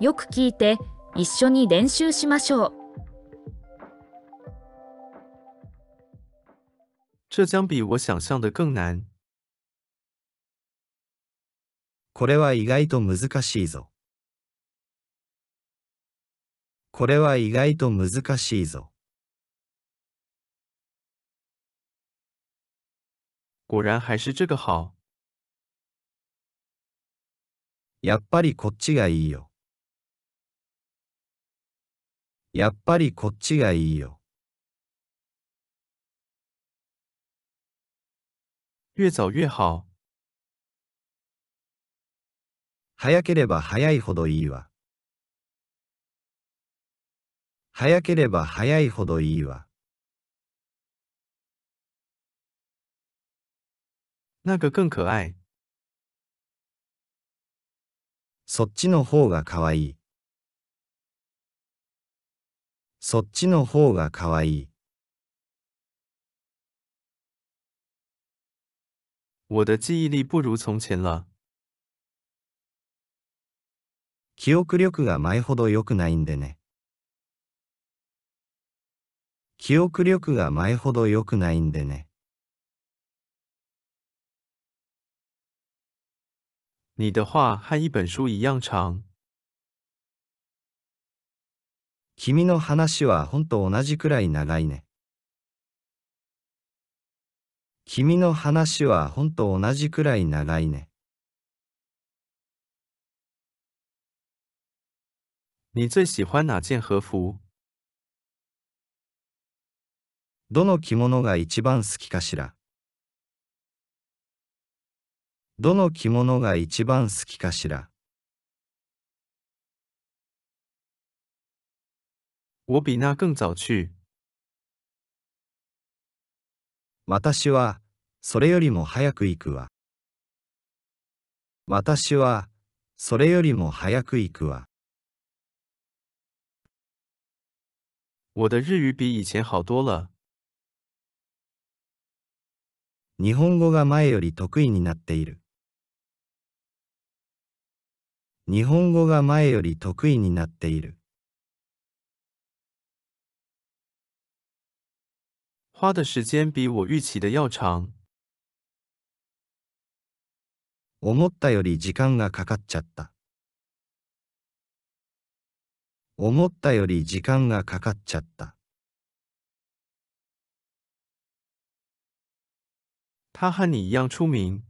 よく聞いて一緒に練習しましょう。这将比我想象的更难。これは意外と難しいぞ。これは意外と難しいぞ。果然还是这个好。やっぱりこっちがいいよ。やっぱりこっちがいいよ。越早越好。早ければ早いほどいいわ。早ければ早いほどいいわ。那个更可愛。そっちの方がかわいそっちの方がかわいい。我的记忆力不如从前了。記憶力が前ほど良くないんでね。記憶力が前ほど良くないんでね。你的话和一本书一样长。君の話はほんと同じくらい長いね。君の話はほんと同じくらい長いね。你最喜欢哪件和服？どの着物が一番好きかしら？どの着物が一番好きかしら？我比那更早去。私は、それよりも早く行くわ。私は、それよりも早く行くわ。我的日语比以前好多了。日本語が前より得意になっている。日本語が前より得意になっている。花的时间比我预期的要长。思ったより時間がかかっちゃった。思ったより時間がかかっちゃった。他和你一样出名。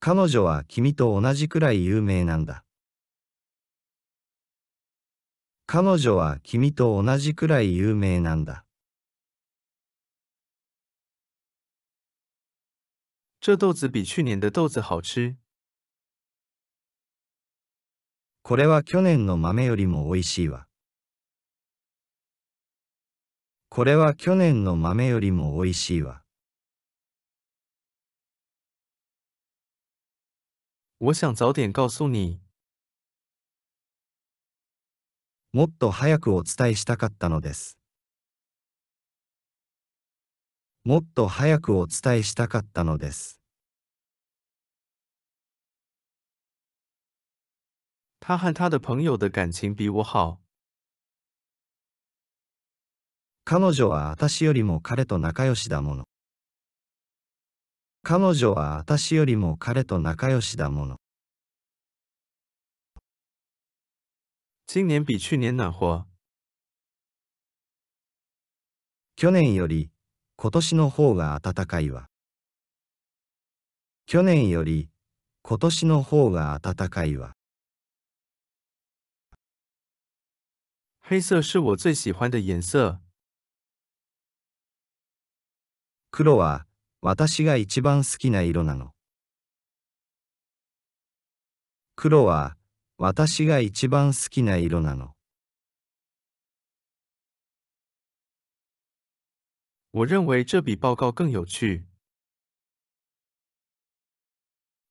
彼女は君と同じくらい有名なんだ。彼女は君と同じくらい有名なんだ。这豆子比去年的豆子好吃。これは去年の豆よりも美味しいわ。これは去年の豆よりも美味しいわ。我想早点告诉你。もっと早くお伝えしたかったのです。もっと早くお伝えしたかったのです。他和他的朋友的感情比我好。彼女は私よりも彼と仲良しだもの。彼女は私よりも彼と仲良しだもの。今年比去年暖和。去年より今年の方が暖かいわ。去年より今年の方が暖かいわ。黑色是我最喜欢的颜色。黒は私が一番好きな色なの。黒は私が一番好きな色なの。我认为这比报告更有趣。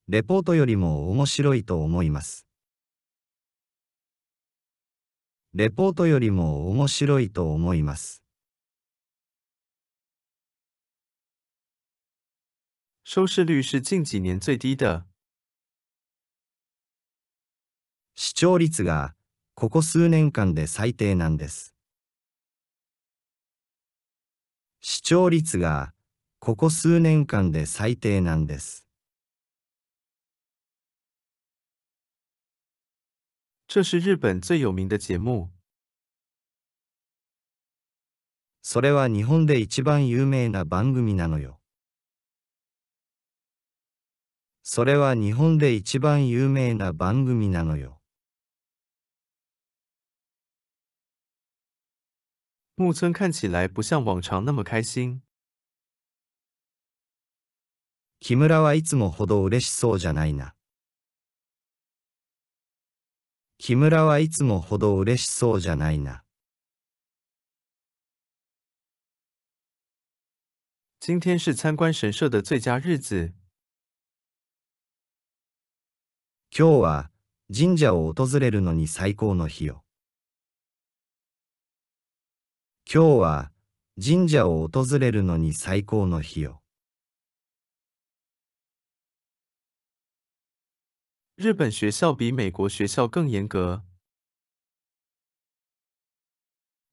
レポートよりも面白いと思います。レポートよりも面白いと思います。收视率是近几年最低的。視聴率がここ数年間で最低なんです。視聴率がここ数年間で最低なんです。这是日本最有名的节目。それは日本で一番有名な番組なのよ。それは日本で一番有名な番組なのよ。木村看起来不像往常那么开心。木村はいつもほど嬉しそうじゃないな。木村はいつもほど嬉しそうじゃないな。今天是参观神社的最佳日子。今日は神社を訪れるのに最高の日よ。今日は神社を訪れるのに最高の日よ。日本学校比美国学校更严格。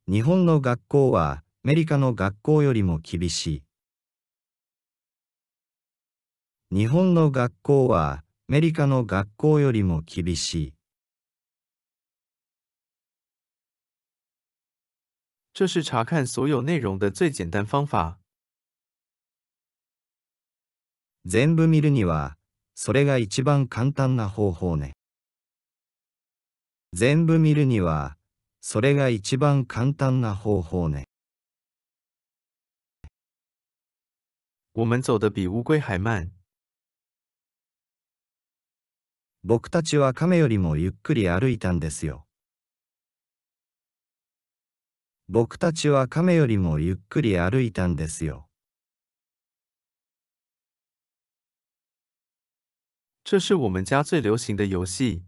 日本の学校はアメリカの学校よりも厳しい。日本の学校はアメリカの学校よりも厳しい。这是查看所有内容的最简单方法。全部見るには、それが一番簡単な方法ね。全部見るには、それが一番簡単な方法ね。我们走得比乌龟还慢。僕たちは亀よりもゆっくり歩いたんですよ。僕たちは亀よりもゆっくり歩いたんですよ。这是我们家最流行的游戏。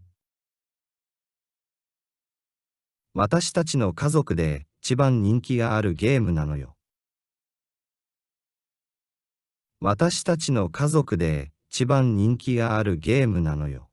私たちの家族で一番人気があるゲームなのよ。私たちの家族で一番人気があるゲームなのよ。